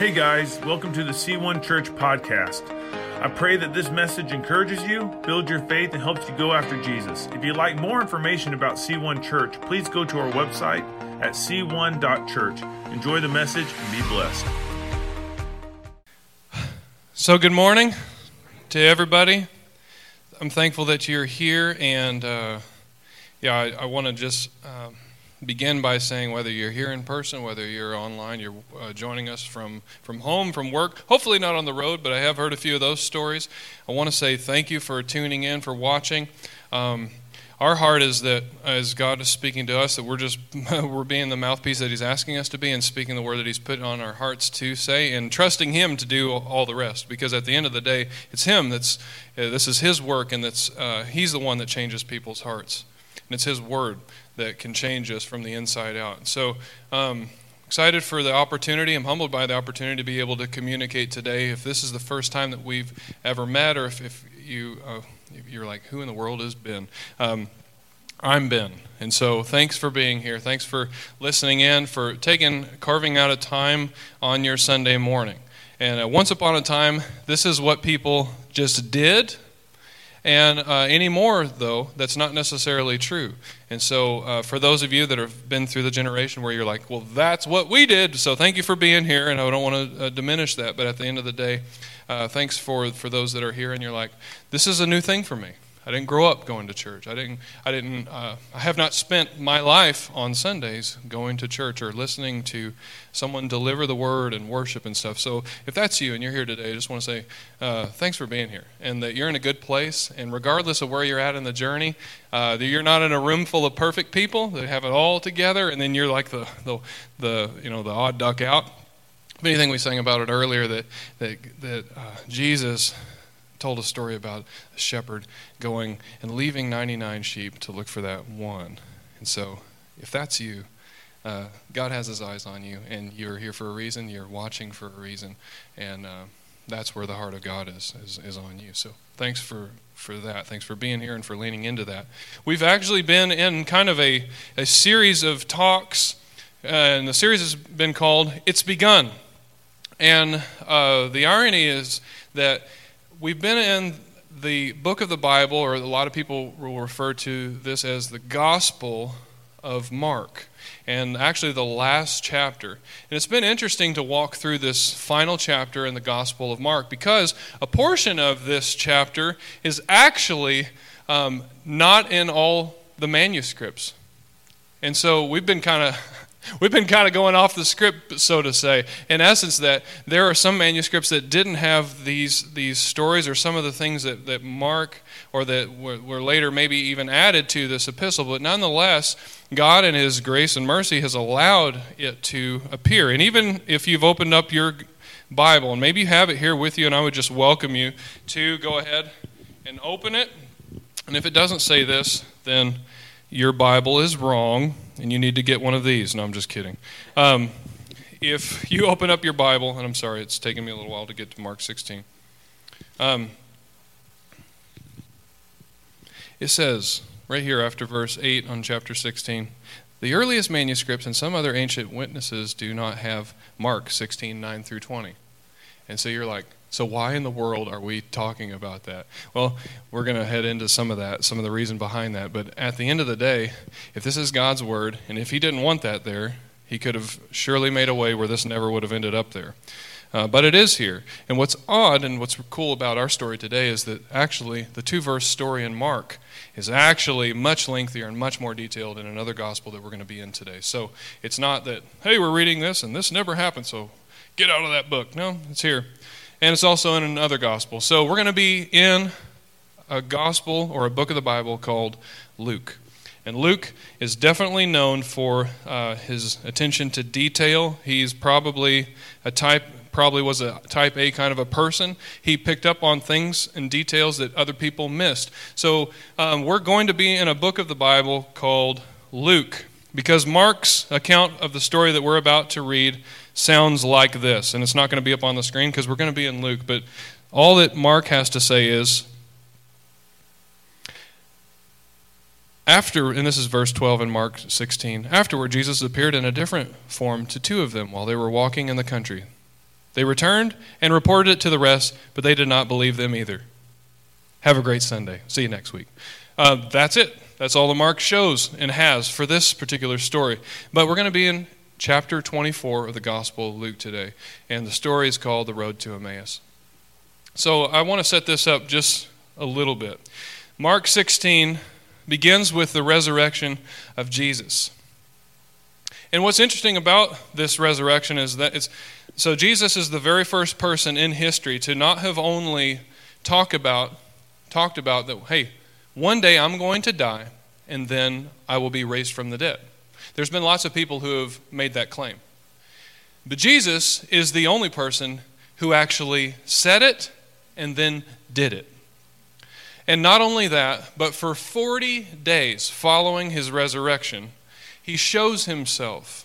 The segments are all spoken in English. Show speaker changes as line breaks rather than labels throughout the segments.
Hey guys, welcome to the C1 Church podcast. I pray that this message encourages you, builds your faith, and helps you go after Jesus. If you'd like more information about C1 Church, please go to our website at c1.church. Enjoy the message and be blessed.
So, good morning to everybody. I'm thankful that you're here, and uh, yeah, I, I want to just um, begin by saying whether you're here in person, whether you're online, you're uh, joining us from, from home, from work, hopefully not on the road, but I have heard a few of those stories. I want to say thank you for tuning in, for watching. Um, our heart is that as God is speaking to us, that we're just we're being the mouthpiece that He's asking us to be, and speaking the word that He's put on our hearts to say, and trusting Him to do all the rest. Because at the end of the day, it's Him that's uh, this is His work, and that's uh, He's the one that changes people's hearts, and it's His word that can change us from the inside out. So. Um, excited for the opportunity. I'm humbled by the opportunity to be able to communicate today. If this is the first time that we've ever met, or if, if you uh, you're like, who in the world is Ben? Um, I'm Ben. And so thanks for being here. Thanks for listening in, for taking, carving out a time on your Sunday morning. And uh, once upon a time, this is what people just did. And uh, anymore, though, that's not necessarily true. And so, uh, for those of you that have been through the generation where you're like, well, that's what we did, so thank you for being here, and I don't want to uh, diminish that, but at the end of the day, uh, thanks for, for those that are here, and you're like, this is a new thing for me. I didn't grow up going to church. I didn't. I didn't. Uh, I have not spent my life on Sundays going to church or listening to someone deliver the word and worship and stuff. So if that's you and you're here today, I just want to say uh, thanks for being here and that you're in a good place. And regardless of where you're at in the journey, uh, that you're not in a room full of perfect people that have it all together, and then you're like the the, the you know the odd duck out. If anything, we sang about it earlier that that that uh, Jesus told a story about a shepherd going and leaving 99 sheep to look for that one. And so, if that's you, uh, God has his eyes on you, and you're here for a reason, you're watching for a reason, and uh, that's where the heart of God is, is, is on you. So, thanks for, for that. Thanks for being here and for leaning into that. We've actually been in kind of a, a series of talks, uh, and the series has been called It's Begun. And uh, the irony is that we've been in the book of the Bible, or a lot of people will refer to this as the Gospel of Mark, and actually the last chapter. And it's been interesting to walk through this final chapter in the Gospel of Mark because a portion of this chapter is actually um, not in all the manuscripts. And so we've been kind of We've been kind of going off the script, so to say. In essence, that there are some manuscripts that didn't have these, these stories or some of the things that, that Mark or that were, were later maybe even added to this epistle, but nonetheless, God in His grace and mercy has allowed it to appear. And even if you've opened up your Bible, and maybe you have it here with you, and I would just welcome you to go ahead and open it. And if it doesn't say this, then your Bible is wrong and you need to get one of these. No, I'm just kidding. Um, if you open up your Bible, and I'm sorry, it's taken me a little while to get to Mark 16. Um, it says, right here after verse 8 on chapter 16, the earliest manuscripts and some other ancient witnesses do not have Mark 16, 9 through 20. And so you're like, so, why in the world are we talking about that? Well, we're going to head into some of that, some of the reason behind that. But at the end of the day, if this is God's word, and if He didn't want that there, He could have surely made a way where this never would have ended up there. Uh, but it is here. And what's odd and what's cool about our story today is that actually the two verse story in Mark is actually much lengthier and much more detailed in another gospel that we're going to be in today. So it's not that, hey, we're reading this and this never happened, so get out of that book. No, it's here and it's also in another gospel. So we're going to be in a gospel or a book of the Bible called Luke. And Luke is definitely known for uh, his attention to detail. He's probably a type, probably was a type A kind of a person. He picked up on things and details that other people missed. So um, we're going to be in a book of the Bible called Luke because Mark's account of the story that we're about to read sounds like this. And it's not going to be up on the screen because we're going to be in Luke. But all that Mark has to say is after, and this is verse 12 in Mark 16, afterward, Jesus appeared in a different form to two of them while they were walking in the country. They returned and reported it to the rest, but they did not believe them either. Have a great Sunday. See you next week. Uh, that's it. That's all the Mark shows and has for this particular story. But we're going to be in chapter 24 of the Gospel of Luke today, and the story is called The Road to Emmaus. So I want to set this up just a little bit. Mark 16 begins with the resurrection of Jesus. And what's interesting about this resurrection is that it's so Jesus is the very first person in history to not have only talk about talked about that hey, one day I'm going to die and then I will be raised from the dead. There's been lots of people who have made that claim. But Jesus is the only person who actually said it and then did it. And not only that, but for 40 days following his resurrection, he shows himself.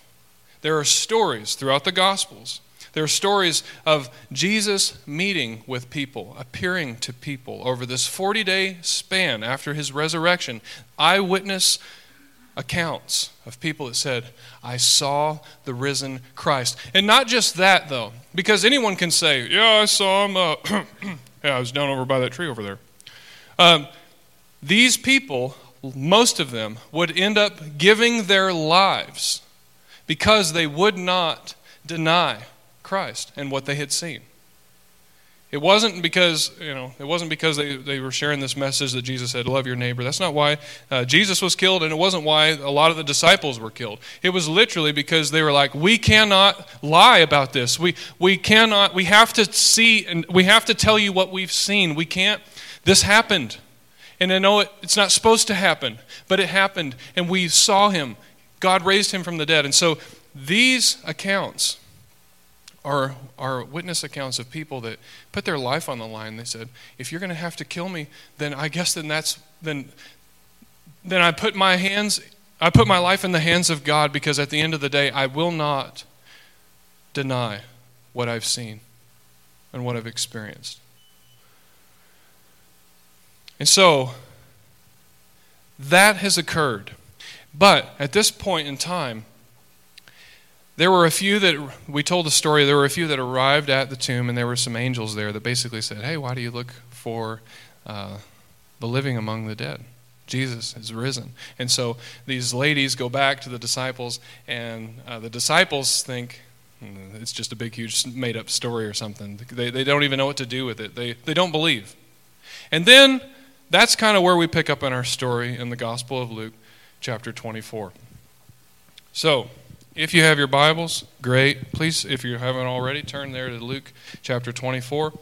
There are stories throughout the Gospels. There are stories of Jesus meeting with people, appearing to people over this 40 day span after his resurrection. Eyewitness accounts of people that said, I saw the risen Christ. And not just that, though, because anyone can say, Yeah, I saw him. Uh, yeah, I was down over by that tree over there. Um, these people most of them, would end up giving their lives because they would not deny Christ and what they had seen. It wasn't because, you know, it wasn't because they, they were sharing this message that Jesus said, love your neighbor. That's not why uh, Jesus was killed, and it wasn't why a lot of the disciples were killed. It was literally because they were like, we cannot lie about this. We, we cannot, we have to see, and we have to tell you what we've seen. We can't, this happened. And I know it, it's not supposed to happen, but it happened, and we saw him. God raised him from the dead. And so these accounts are, are witness accounts of people that put their life on the line. They said, if you're going to have to kill me, then I guess then that's then then I put my hands I put my life in the hands of God because at the end of the day I will not deny what I've seen and what I've experienced. And so, that has occurred. But at this point in time, there were a few that, we told the story, there were a few that arrived at the tomb, and there were some angels there that basically said, Hey, why do you look for uh, the living among the dead? Jesus has risen. And so these ladies go back to the disciples, and uh, the disciples think, hmm, it's just a big, huge, made up story or something. They, they don't even know what to do with it. They, they don't believe. And then that's kind of where we pick up in our story in the Gospel of Luke, chapter 24. So, if you have your Bibles, great. Please, if you haven't already, turn there to Luke chapter 24.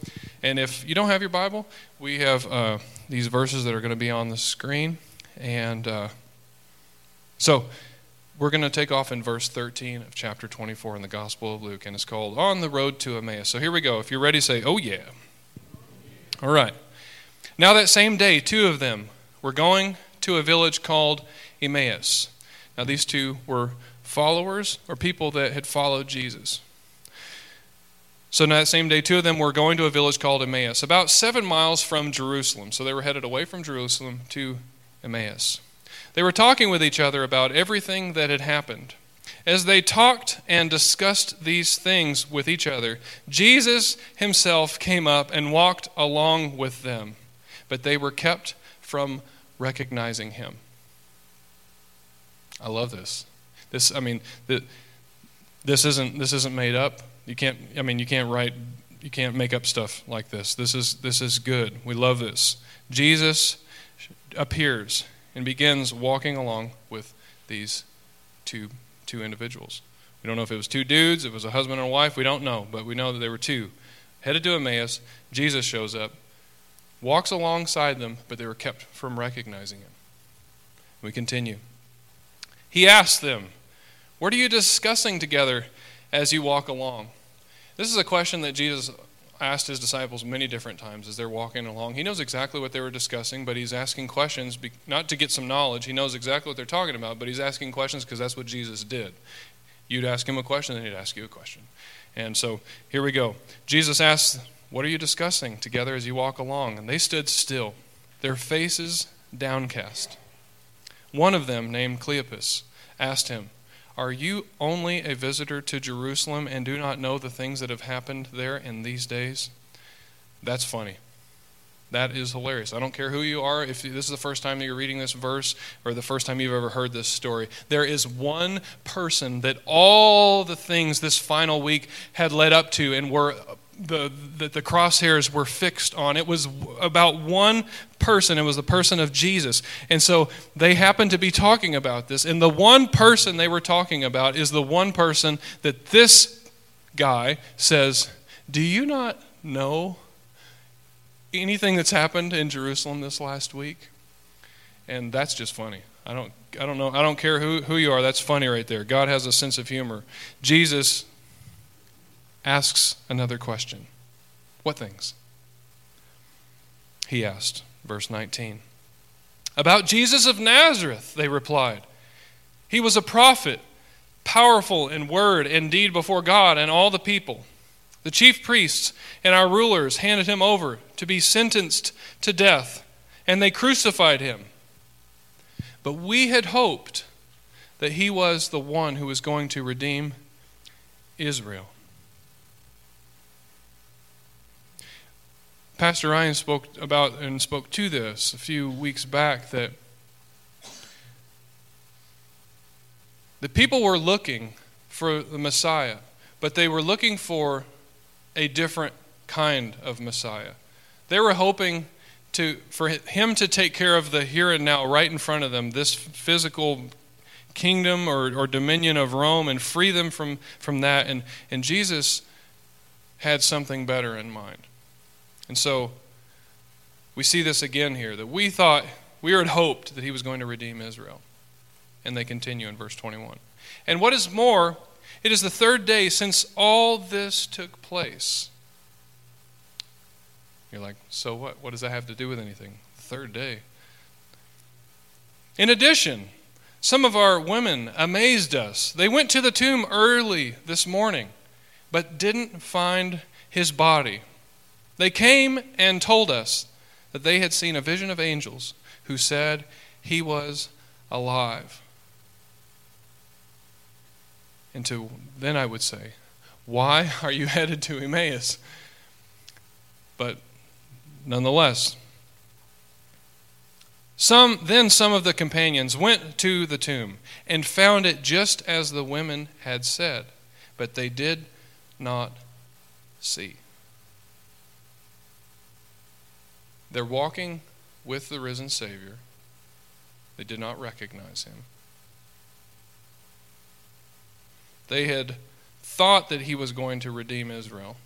And if you don't have your Bible, we have uh, these verses that are going to be on the screen. And uh, so, we're going to take off in verse 13 of chapter 24 in the Gospel of Luke, and it's called On the Road to Emmaus. So, here we go. If you're ready, say, Oh, yeah. All right. Now, that same day, two of them were going to a village called Emmaus. Now, these two were followers or people that had followed Jesus. So, that same day, two of them were going to a village called Emmaus, about seven miles from Jerusalem. So, they were headed away from Jerusalem to Emmaus. They were talking with each other about everything that had happened. As they talked and discussed these things with each other, Jesus himself came up and walked along with them but they were kept from recognizing him. I love this. This, I mean, the, this isn't this isn't made up. You can't. I mean, you can't write. You can't make up stuff like this. This is this is good. We love this. Jesus appears and begins walking along with these two two individuals. We don't know if it was two dudes, if it was a husband and a wife. We don't know, but we know that there were two. Headed to Emmaus, Jesus shows up walks alongside them, but they were kept from recognizing him. We continue. He asked them, What are you discussing together as you walk along? This is a question that Jesus asked his disciples many different times as they're walking along. He knows exactly what they were discussing, but he's asking questions not to get some knowledge. He knows exactly what they're talking about, but he's asking questions because that's what Jesus did. You'd ask him a question, and he'd ask you a question. And so here we go. Jesus asked what are you discussing together as you walk along? And they stood still, their faces downcast. One of them, named Cleopas, asked him, Are you only a visitor to Jerusalem and do not know the things that have happened there in these days? That's funny. That is hilarious. I don't care who you are, if this is the first time that you're reading this verse or the first time you've ever heard this story. There is one person that all the things this final week had led up to and were the, the, the, crosshairs were fixed on. It was about one person. It was the person of Jesus. And so they happened to be talking about this. And the one person they were talking about is the one person that this guy says, Do you not know anything that's happened in Jerusalem this last week? And that's just funny. I don't, I don't know. I don't care who, who you are. That's funny right there. God has a sense of humor. Jesus asks another question What things? He asked, verse 19. About Jesus of Nazareth, they replied. He was a prophet, powerful in word and deed before God and all the people. The chief priests and our rulers handed him over to be sentenced to death, and they crucified him. But we had hoped that he was the one who was going to redeem Israel. Pastor Ryan spoke about and spoke to this a few weeks back that the people were looking for the Messiah, but they were looking for a different kind of Messiah. They were hoping to, for him to take care of the here and now right in front of them, this physical kingdom or, or dominion of Rome, and free them from, from that. And, and Jesus had something better in mind. And so we see this again here that we thought, we had hoped that he was going to redeem Israel. And they continue in verse 21. And what is more, it is the third day since all this took place. You're like, so what? What does that have to do with anything? third day. In addition, some of our women amazed us. They went to the tomb early this morning, but didn't find his body. They came and told us that they had seen a vision of angels who said he was alive. And to then I would say, why are you headed to Emmaus? But nonetheless, some then some of the companions went to the tomb and found it just as the women had said, but they did not see. They're walking with the risen Savior. They did not recognize him. They had thought that he was going to redeem Israel.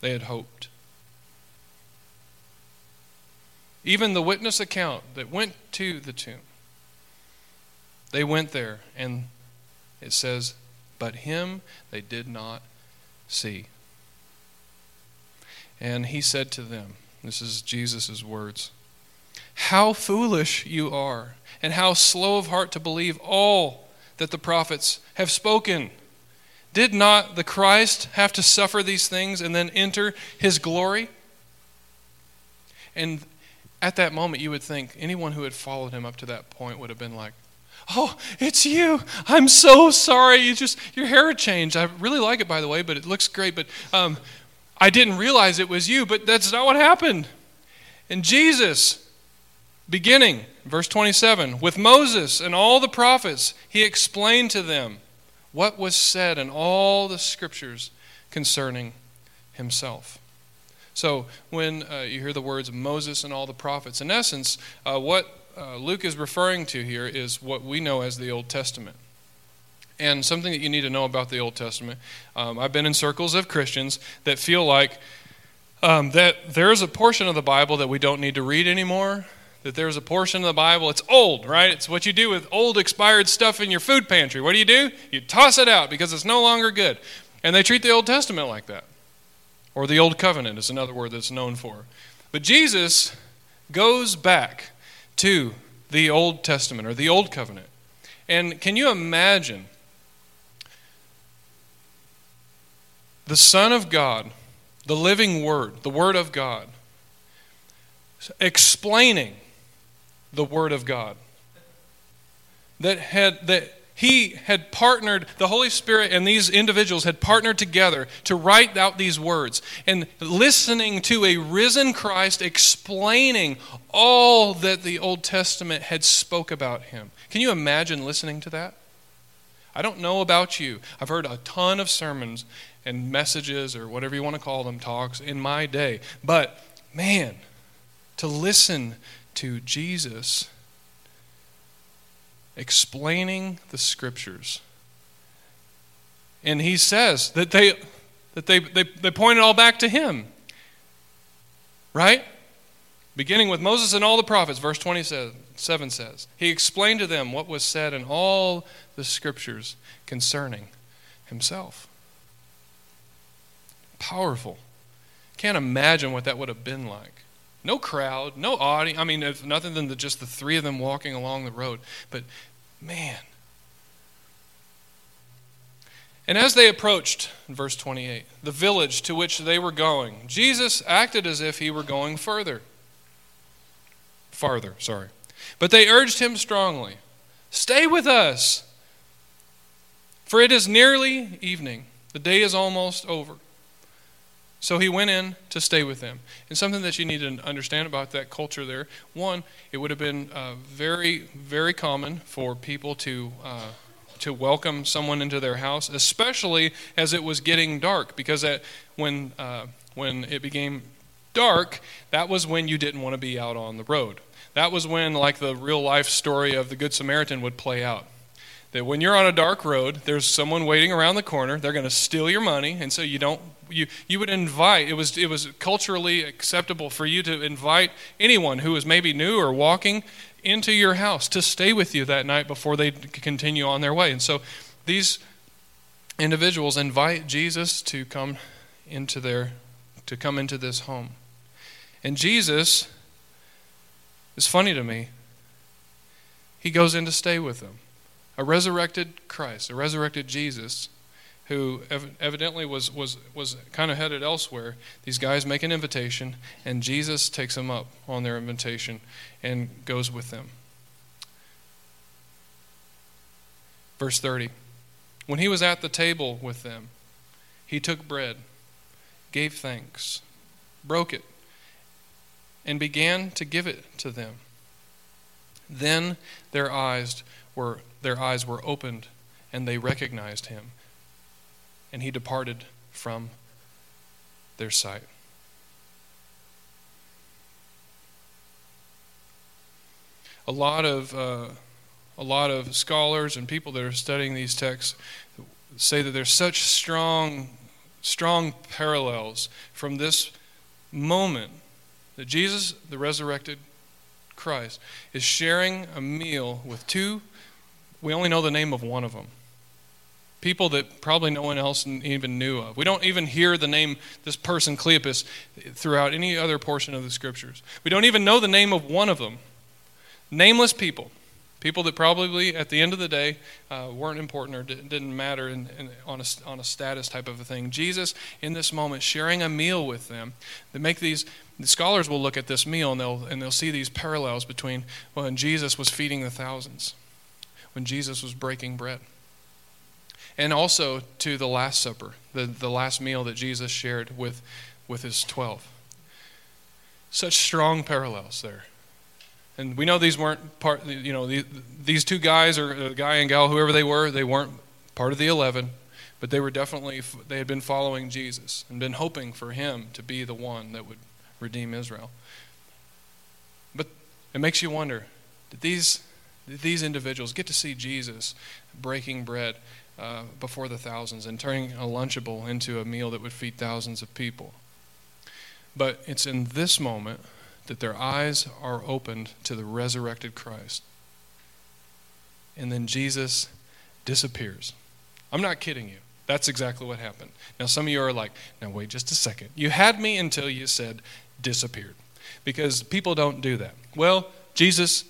They had hoped. Even the witness account that went to the tomb, they went there, and it says, But him they did not see. And he said to them, This is Jesus' words, How foolish you are, and how slow of heart to believe all that the prophets have spoken. Did not the Christ have to suffer these things and then enter his glory? And at that moment, you would think anyone who had followed him up to that point would have been like, Oh, it's you. I'm so sorry. You just your hair changed. I really like it, by the way, but it looks great. But um, I didn't realize it was you, but that's not what happened. And Jesus, beginning, verse 27, with Moses and all the prophets, he explained to them what was said in all the scriptures concerning himself. So, when uh, you hear the words Moses and all the prophets, in essence, uh, what uh, Luke is referring to here is what we know as the Old Testament. And something that you need to know about the Old Testament um, I've been in circles of Christians that feel like um, that there's a portion of the Bible that we don't need to read anymore. That there's a portion of the Bible, it's old, right? It's what you do with old expired stuff in your food pantry. What do you do? You toss it out because it's no longer good. And they treat the Old Testament like that. Or the Old Covenant is another word that's known for. But Jesus goes back to the Old Testament or the Old Covenant. And can you imagine the Son of God, the living Word, the Word of God, explaining the Word of God. that had that he had partnered the holy spirit and these individuals had partnered together to write out these words and listening to a risen christ explaining all that the old testament had spoke about him can you imagine listening to that i don't know about you i've heard a ton of sermons and messages or whatever you want to call them talks in my day but man to listen to jesus explaining the scriptures. And he says that they that they, they, they point it all back to him. Right? Beginning with Moses and all the prophets, verse 27 says, He explained to them what was said in all the scriptures concerning himself. Powerful. Can't imagine what that would have been like. No crowd, no audience. I mean, nothing than the, just the three of them walking along the road. But man. And as they approached, verse 28, the village to which they were going, Jesus acted as if he were going further. Farther, sorry. But they urged him strongly Stay with us, for it is nearly evening. The day is almost over. So he went in to stay with them. And something that you need to understand about that culture there one, it would have been uh, very, very common for people to. Uh, to welcome someone into their house, especially as it was getting dark, because that, when, uh, when it became dark, that was when you didn't want to be out on the road. That was when, like, the real life story of the Good Samaritan would play out that when you're on a dark road, there's someone waiting around the corner. They're going to steal your money, and so you don't. You you would invite. It was it was culturally acceptable for you to invite anyone who was maybe new or walking into your house to stay with you that night before they continue on their way. And so these individuals invite Jesus to come into their to come into this home. And Jesus is funny to me. He goes in to stay with them a resurrected Christ, a resurrected Jesus, who evidently was, was, was kind of headed elsewhere. These guys make an invitation, and Jesus takes them up on their invitation and goes with them. Verse 30 When he was at the table with them, he took bread, gave thanks, broke it, and began to give it to them. Then their eyes were their eyes were opened and they recognized him. And he departed from their sight. A lot of uh, a lot of scholars and people that are studying these texts say that there's such strong strong parallels from this moment that Jesus, the resurrected Christ, is sharing a meal with two we only know the name of one of them. People that probably no one else even knew of. We don't even hear the name, this person, Cleopas, throughout any other portion of the scriptures. We don't even know the name of one of them. Nameless people. People that probably, at the end of the day, uh, weren't important or didn't matter in, in, on, a, on a status type of a thing. Jesus, in this moment, sharing a meal with them. They make these, the scholars will look at this meal and they'll, and they'll see these parallels between when Jesus was feeding the thousands when Jesus was breaking bread. And also to the Last Supper, the, the last meal that Jesus shared with, with his 12. Such strong parallels there. And we know these weren't part, you know, the, these two guys, or the guy and gal, whoever they were, they weren't part of the 11, but they were definitely, they had been following Jesus and been hoping for him to be the one that would redeem Israel. But it makes you wonder did these these individuals get to see Jesus breaking bread uh, before the thousands and turning a Lunchable into a meal that would feed thousands of people. But it's in this moment that their eyes are opened to the resurrected Christ. And then Jesus disappears. I'm not kidding you. That's exactly what happened. Now, some of you are like, now wait just a second. You had me until you said disappeared. Because people don't do that. Well, Jesus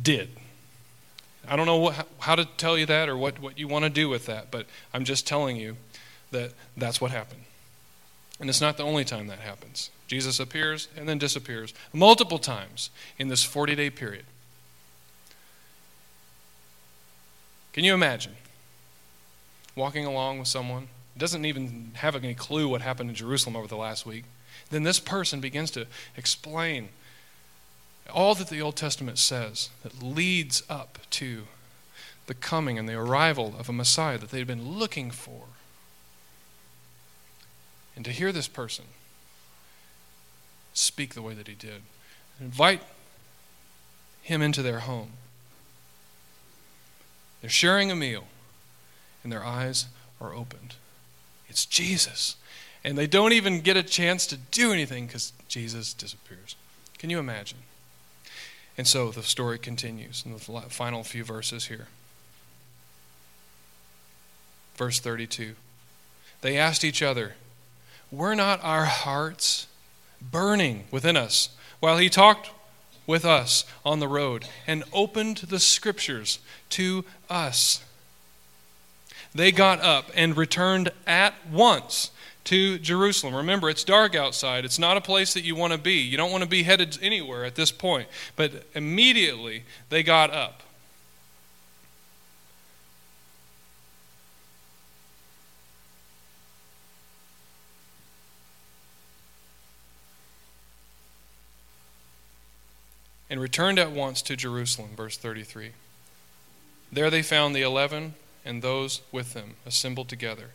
did. I don't know what, how to tell you that or what, what you want to do with that, but I'm just telling you that that's what happened. And it's not the only time that happens. Jesus appears and then disappears multiple times in this 40 day period. Can you imagine walking along with someone, doesn't even have any clue what happened in Jerusalem over the last week? Then this person begins to explain all that the Old Testament says that leads up to the coming and the arrival of a Messiah that they'd been looking for. And to hear this person speak the way that he did, invite him into their home. They're sharing a meal, and their eyes are opened. It's Jesus. And they don't even get a chance to do anything because Jesus disappears. Can you imagine? And so the story continues in the final few verses here. Verse 32. They asked each other, Were not our hearts burning within us while he talked with us on the road and opened the scriptures to us? They got up and returned at once to Jerusalem. Remember, it's dark outside. It's not a place that you want to be. You don't want to be headed anywhere at this point. But immediately they got up. And returned at once to Jerusalem, verse 33. There they found the eleven and those with them assembled together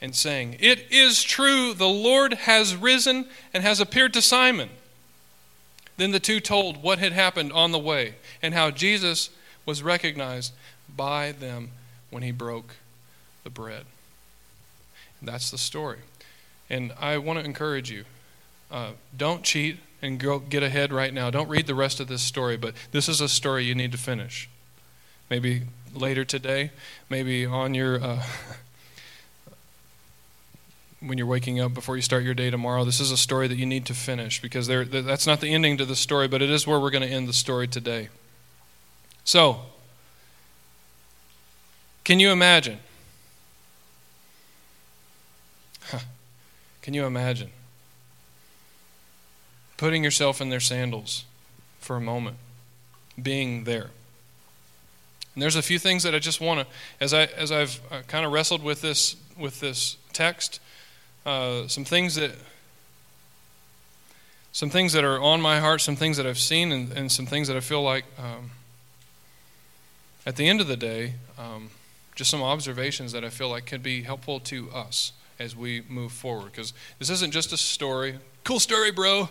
and saying, It is true, the Lord has risen and has appeared to Simon. Then the two told what had happened on the way and how Jesus was recognized by them when he broke the bread. And that's the story. And I want to encourage you uh, don't cheat and go get ahead right now. Don't read the rest of this story, but this is a story you need to finish. Maybe later today, maybe on your. Uh, when you're waking up before you start your day tomorrow. This is a story that you need to finish because there, that's not the ending to the story, but it is where we're going to end the story today. So, can you imagine? Can you imagine putting yourself in their sandals for a moment, being there? And there's a few things that I just want to, as I as I've uh, kind of wrestled with this with this text, uh, some things that some things that are on my heart, some things that I've seen, and, and some things that I feel like um, at the end of the day, um, just some observations that I feel like could be helpful to us as we move forward. Because this isn't just a story. Cool story, bro.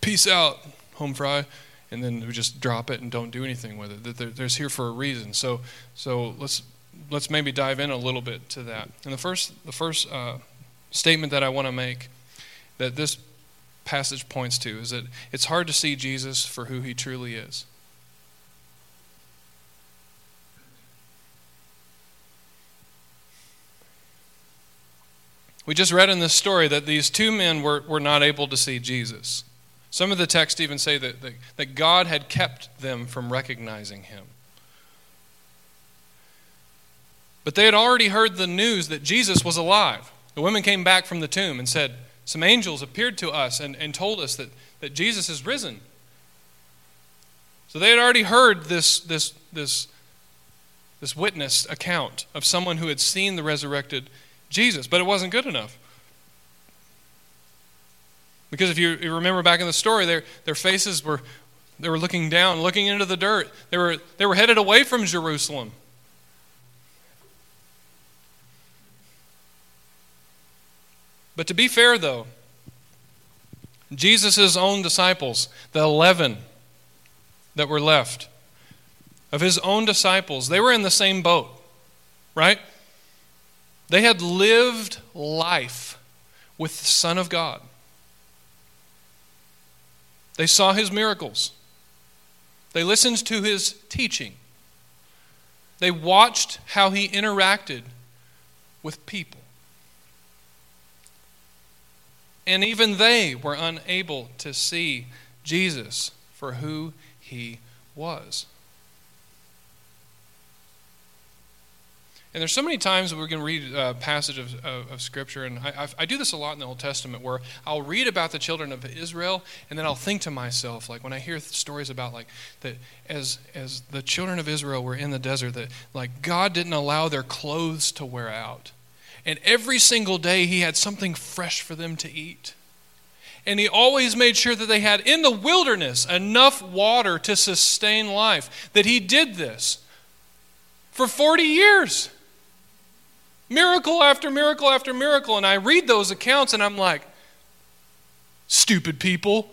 Peace out, home fry. And then we just drop it and don't do anything with it. That there's here for a reason. So, so let's let's maybe dive in a little bit to that. And the first the first uh, statement that I want to make that this passage points to is that it's hard to see Jesus for who he truly is. We just read in this story that these two men were, were not able to see Jesus. Some of the texts even say that, that, that God had kept them from recognizing him. But they had already heard the news that Jesus was alive. The women came back from the tomb and said, Some angels appeared to us and, and told us that, that Jesus is risen. So they had already heard this, this, this, this witness account of someone who had seen the resurrected Jesus, but it wasn't good enough. Because if you, remember back in the story, their, their faces were, they were looking down, looking into the dirt. They were, they were headed away from Jerusalem. But to be fair, though, Jesus' own disciples, the 11 that were left, of his own disciples, they were in the same boat, right? They had lived life with the Son of God. They saw his miracles. They listened to his teaching. They watched how he interacted with people. And even they were unable to see Jesus for who he was. And there's so many times we're going to read a passage of, of, of Scripture, and I, I, I, do this a lot in the Old Testament, where I'll read about the children of Israel, and then I'll think to myself, like when I hear stories about like that, as as the children of Israel were in the desert, that like God didn't allow their clothes to wear out, and every single day He had something fresh for them to eat, and He always made sure that they had in the wilderness enough water to sustain life. That He did this for 40 years. Miracle after miracle after miracle. And I read those accounts and I'm like, stupid people.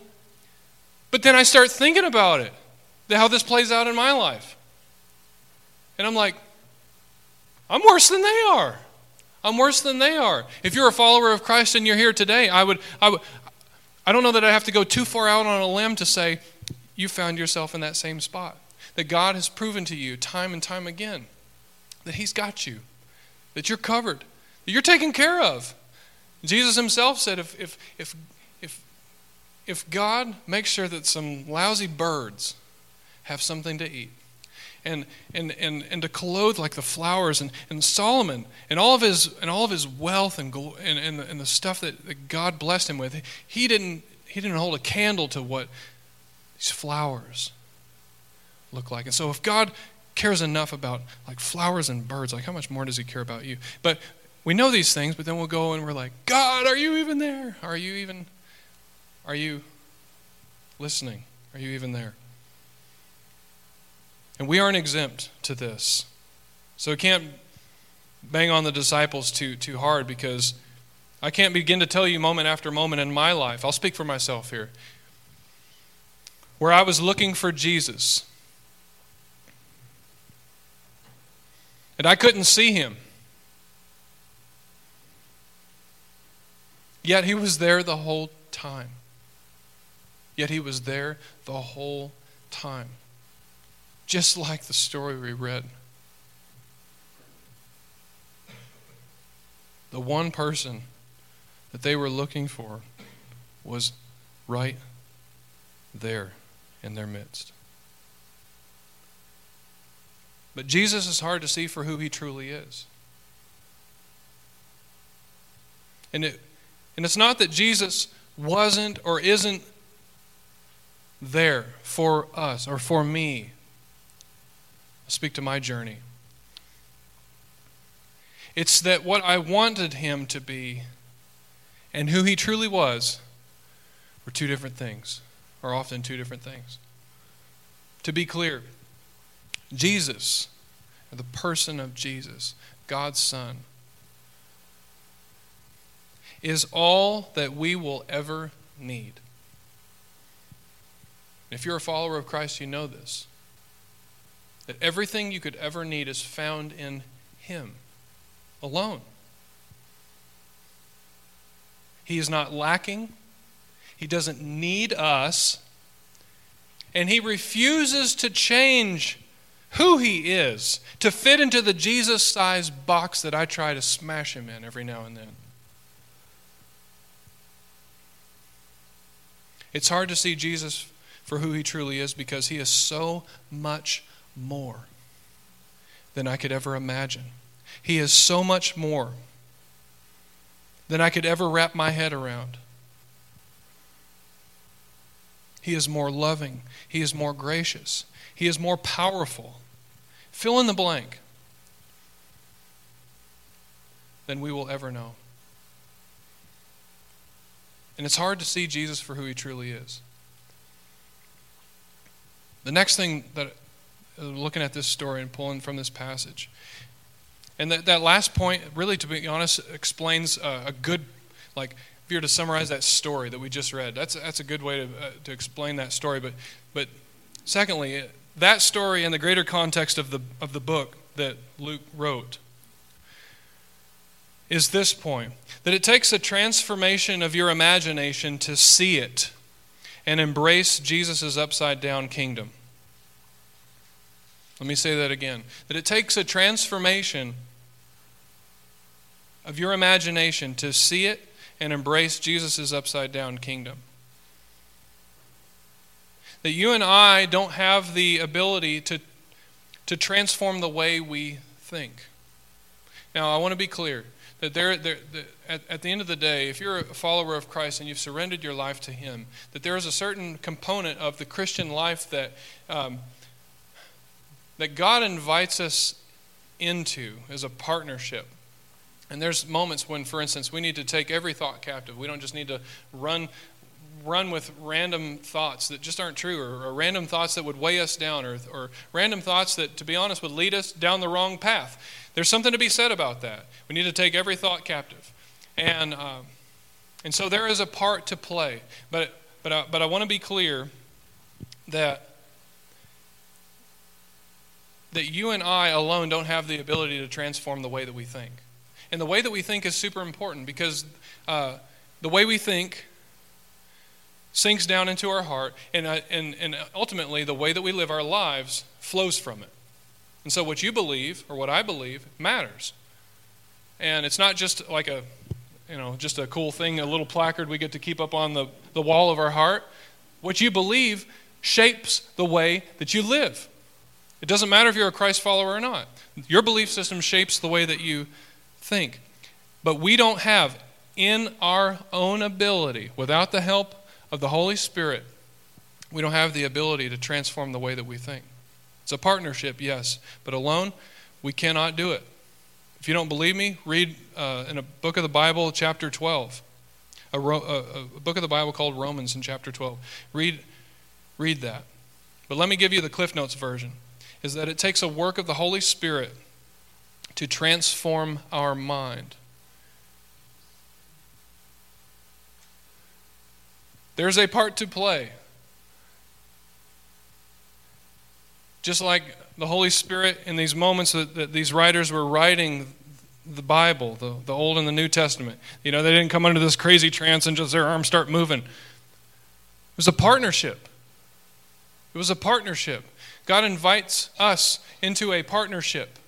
But then I start thinking about it, how this plays out in my life. And I'm like, I'm worse than they are. I'm worse than they are. If you're a follower of Christ and you're here today, I would, I would, I don't know that I have to go too far out on a limb to say you found yourself in that same spot. That God has proven to you time and time again that He's got you that you're covered, that you're taken care of. Jesus himself said if, if, if, if, if God makes sure that some lousy birds have something to eat, and, and, and, and to clothe like the flowers, and, and Solomon, and all of his, and all of his wealth and, and, and, the, and the stuff that, that God blessed him with, he didn't, he didn't hold a candle to what these flowers look like. And so if God cares enough about like flowers and birds, like how much more does he care about you? But we know these things, but then we'll go and we're like, God, are you even there? Are you even are you listening? Are you even there? And we aren't exempt to this. So we can't bang on the disciples too too hard because I can't begin to tell you moment after moment in my life. I'll speak for myself here. Where I was looking for Jesus and I couldn't see him. Yet he was there the whole time. Yet he was there the whole time. Just like the story we read. The one person that they were looking for was right there in their midst. But Jesus is hard to see for who he truly is. And, it, and it's not that Jesus wasn't or isn't there for us or for me. I'll speak to my journey. It's that what I wanted him to be and who he truly was were two different things, or often two different things. To be clear, Jesus, the person of Jesus, God's Son, is all that we will ever need. If you're a follower of Christ, you know this. That everything you could ever need is found in Him alone. He is not lacking. He doesn't need us. And He refuses to change who he is to fit into the Jesus sized box that I try to smash him in every now and then. It's hard to see Jesus for who he truly is because he is so much more than I could ever imagine. He is so much more than I could ever wrap my head around. He is more loving. He is more gracious. He is more powerful. Fill in the blank than we will ever know. And it's hard to see Jesus for who he truly is. The next thing that looking at this story and pulling from this passage, and that, that last point, really, to be honest, explains a, a good, like, if you were to summarize that story that we just read, that's, that's a good way to, uh, to explain that story. But, but secondly, that story in the greater context of the, of the book that Luke wrote is this point that it takes a transformation of your imagination to see it and embrace Jesus' upside down kingdom. Let me say that again. That it takes a transformation of your imagination to see it and embrace Jesus' upside down kingdom that you and I don't have the ability to, to transform the way we think. Now, I want to be clear that there, there, the, at, at the end of the day, if you're a follower of Christ and you've surrendered your life to Him, that there is a certain component of the Christian life that, um, that God invites us into as a partnership. And there's moments when, for instance, we need to take every thought captive. We don't just need to run run with random thoughts that just aren't true, or, or, random thoughts that would weigh us down, or, or random thoughts that, to be honest, would lead us down the wrong path. There's something to be said about that. We need to take every thought captive. And, uh, and so there is a part to play. But, but, I, but I want to be clear that, that you and I alone don't have the ability to transform the way that we think. And the way that we think is super important because uh, the way we think sinks down into our heart, and, uh, and, and ultimately, the way that we live our lives flows from it. And so, what you believe or what I believe matters. And it's not just like a, you know, just a cool thing, a little placard we get to keep up on the, the wall of our heart. What you believe shapes the way that you live. It doesn't matter if you're a Christ follower or not. Your belief system shapes the way that you think. But we don't have, in our own ability, without the help of the Holy Spirit, we don't have the ability to transform the way that we think. It's a partnership, yes, but alone, we cannot do it. If you don't believe me, read uh, in a book of the Bible, chapter 12, a, ro- a, a book of the Bible called Romans in chapter 12. Read, read that. But let me give you the Cliff Notes version is that it takes a work of the Holy Spirit to transform our mind. There's a part to play. Just like the Holy Spirit in these moments that, that these writers were writing the Bible, the, the Old and the New Testament. You know, they didn't come under this crazy trance and just their arms start moving. It was a partnership. It was a partnership. God invites us into a partnership.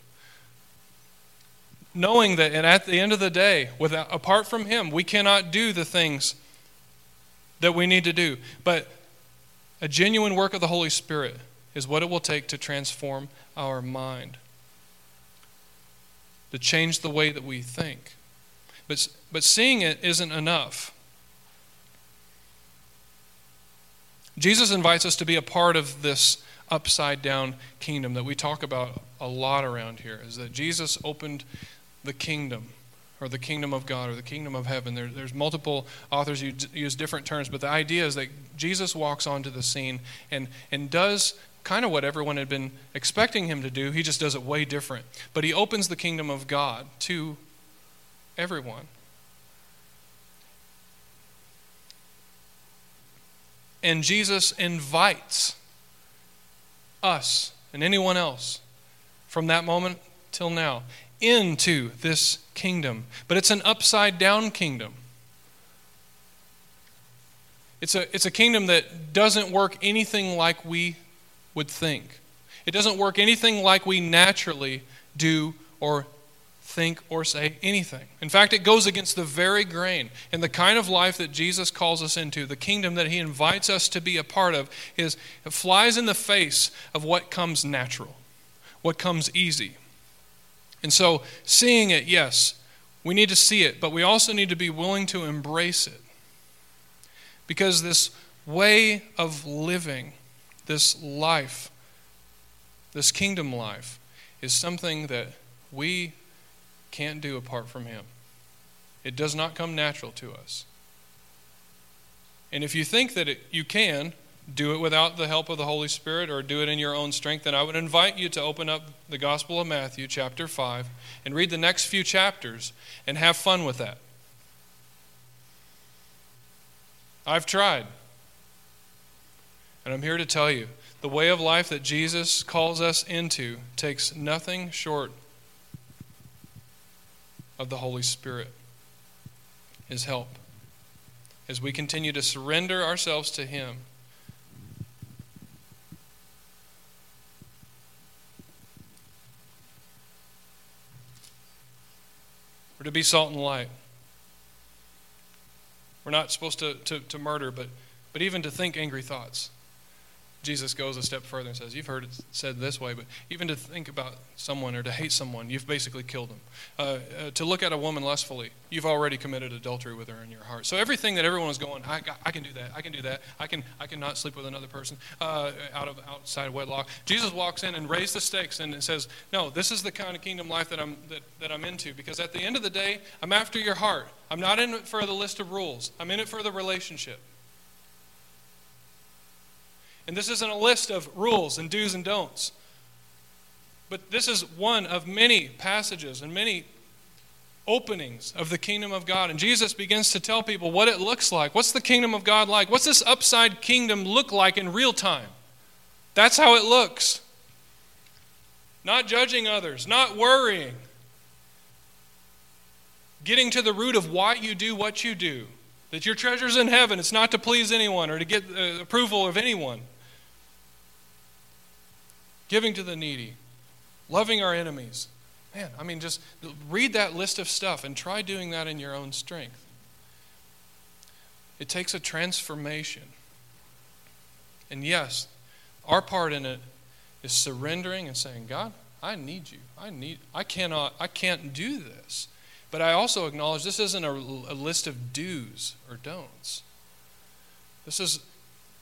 Knowing that and at the end of the day, without, apart from Him, we cannot do the things that we need to do. But a genuine work of the Holy Spirit is what it will take to transform our mind, to change the way that we think. But, but seeing it isn't enough. Jesus invites us to be a part of this upside down kingdom that we talk about a lot around here, is that Jesus opened the kingdom or the kingdom of God or the kingdom of heaven. There, there's multiple authors who use different terms, but the idea is that Jesus walks onto the scene and, and does kind of what everyone had been expecting him to do. He just does it way different. But he opens the kingdom of God to everyone. And Jesus invites us and anyone else from that moment till now into this kingdom. But it's an upside down kingdom. It's a, it's a kingdom that doesn't work anything like we would think. It doesn't work anything like we naturally do or think or say anything. In fact, it goes against the very grain. And the kind of life that Jesus calls us into, the kingdom that he invites us to be a part of, is it flies in the face of what comes natural, what comes easy. And so, seeing it, yes, we need to see it, but we also need to be willing to embrace it. Because this way of living this life, this kingdom life, is something that we can't do apart from Him. It does not come natural to us. And if you think that it, you can do it without the help of the Holy Spirit or do it in your own strength, then I would invite you to open up the Gospel of Matthew, chapter 5, and read the next few chapters and have fun with that. I've tried. And I'm here to tell you the way of life that Jesus calls us into takes nothing short of the Holy Spirit, His help. As we continue to surrender ourselves to Him, We're to be salt and light. We're not supposed to, to, to murder, but, but even to think angry thoughts. Jesus goes a step further and says, You've heard it said this way, but even to think about someone or to hate someone, you've basically killed them. Uh, uh, to look at a woman lustfully, you've already committed adultery with her in your heart. So everything that everyone is going, I, I can do that, I can do that, I can, I cannot sleep with another person uh, out of outside wedlock. Jesus walks in and raises the stakes and says, No, this is the kind of kingdom life that I'm, that, that I'm into. Because at the end of the day, I'm after your heart. I'm not in it for the list of rules, I'm in it for the relationship. And this isn't a list of rules and do's and don'ts. But this is one of many passages and many openings of the kingdom of God. And Jesus begins to tell people what it looks like. What's the kingdom of God like? What's this upside kingdom look like in real time? That's how it looks. Not judging others, not worrying. Getting to the root of why you do what you do. That your treasure's in heaven. It's not to please anyone or to get the approval of anyone giving to the needy, loving our enemies. Man, I mean, just read that list of stuff and try doing that in your own strength. It takes a transformation. And yes, our part in it is surrendering and saying, God, I need you. I need I cannot I can't do this. But I also acknowledge this isn't a, a list of do's or don'ts. This is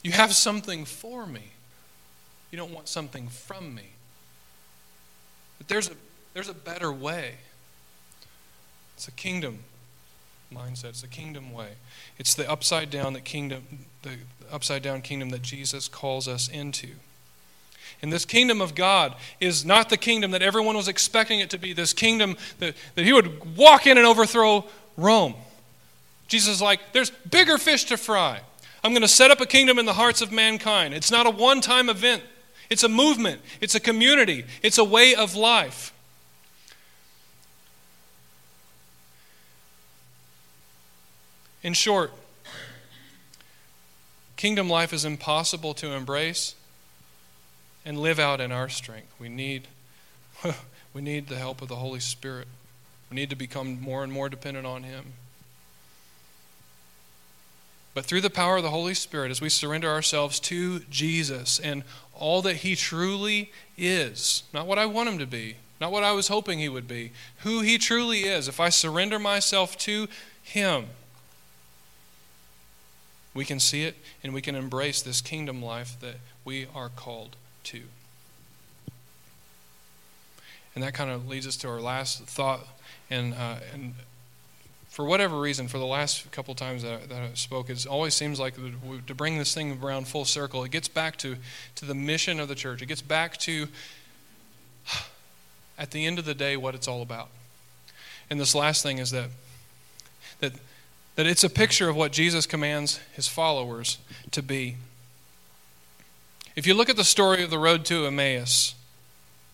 you have something for me. You don't want something from me. But there's a, there's a better way. It's a kingdom mindset. It's a kingdom way. It's the upside down that kingdom, the upside down kingdom that Jesus calls us into. And this kingdom of God is not the kingdom that everyone was expecting it to be, this kingdom that, that he would walk in and overthrow Rome. Jesus is like, there's bigger fish to fry. I'm going to set up a kingdom in the hearts of mankind. It's not a one time event. It's a movement, it's a community, it's a way of life. In short, kingdom life is impossible to embrace and live out in our strength. We need, we need the help of the Holy Spirit. We need to become more and more dependent on Him. But through the power of the Holy Spirit, as we surrender ourselves to Jesus and all that He truly is, not what I want Him to be, not what I was hoping He would be, who He truly is, if I surrender myself to Him, we can see it and we can embrace this kingdom life that we are called to. And that kind of leads us to our last thought. And, uh, and for whatever reason, for the last couple times that I, that I spoke, it always seems like to bring this thing around full circle, it gets back to, to the mission of the church. It gets back to, at the end of the day, what it's all about. And this last thing is that, that, that it's a picture of what Jesus commands his followers to be. If you look at the story of the road to Emmaus,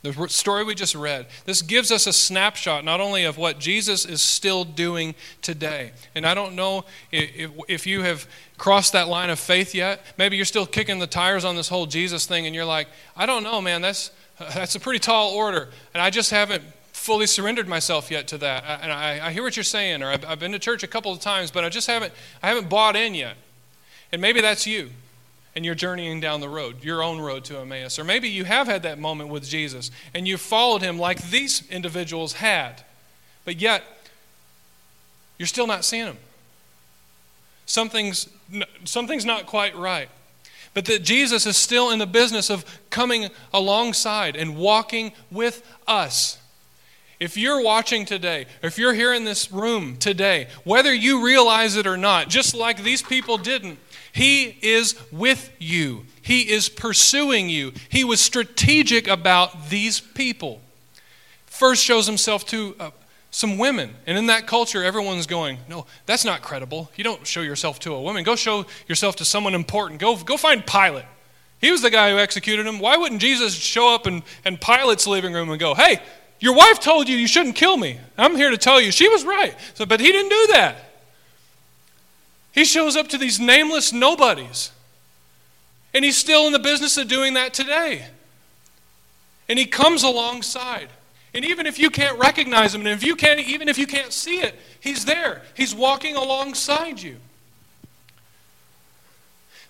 the story we just read, this gives us a snapshot not only of what Jesus is still doing today. And I don't know if, if you have crossed that line of faith yet. Maybe you're still kicking the tires on this whole Jesus thing and you're like, I don't know, man, that's, that's a pretty tall order. And I just haven't fully surrendered myself yet to that. And I, I hear what you're saying, or I've, I've been to church a couple of times, but I just haven't, I haven't bought in yet. And maybe that's you and you're journeying down the road, your own road to Emmaus. Or maybe you have had that moment with Jesus and you followed him like these individuals had, but yet you're still not seeing him. Something's, something's not quite right. But that Jesus is still in the business of coming alongside and walking with us. If you're watching today, if you're here in this room today, whether you realize it or not, just like these people didn't, he is with you, He is pursuing you. He was strategic about these people. First, shows Himself to uh, some women. And in that culture, everyone's going, No, that's not credible. You don't show yourself to a woman. Go show yourself to someone important. Go, go find Pilate. He was the guy who executed him. Why wouldn't Jesus show up in, in Pilate's living room and go, Hey, your wife told you you shouldn't kill me. I'm here to tell you she was right. So, but he didn't do that. He shows up to these nameless nobodies. And he's still in the business of doing that today. And he comes alongside. And even if you can't recognize him, and if you can't, even if you can't see it, he's there. He's walking alongside you.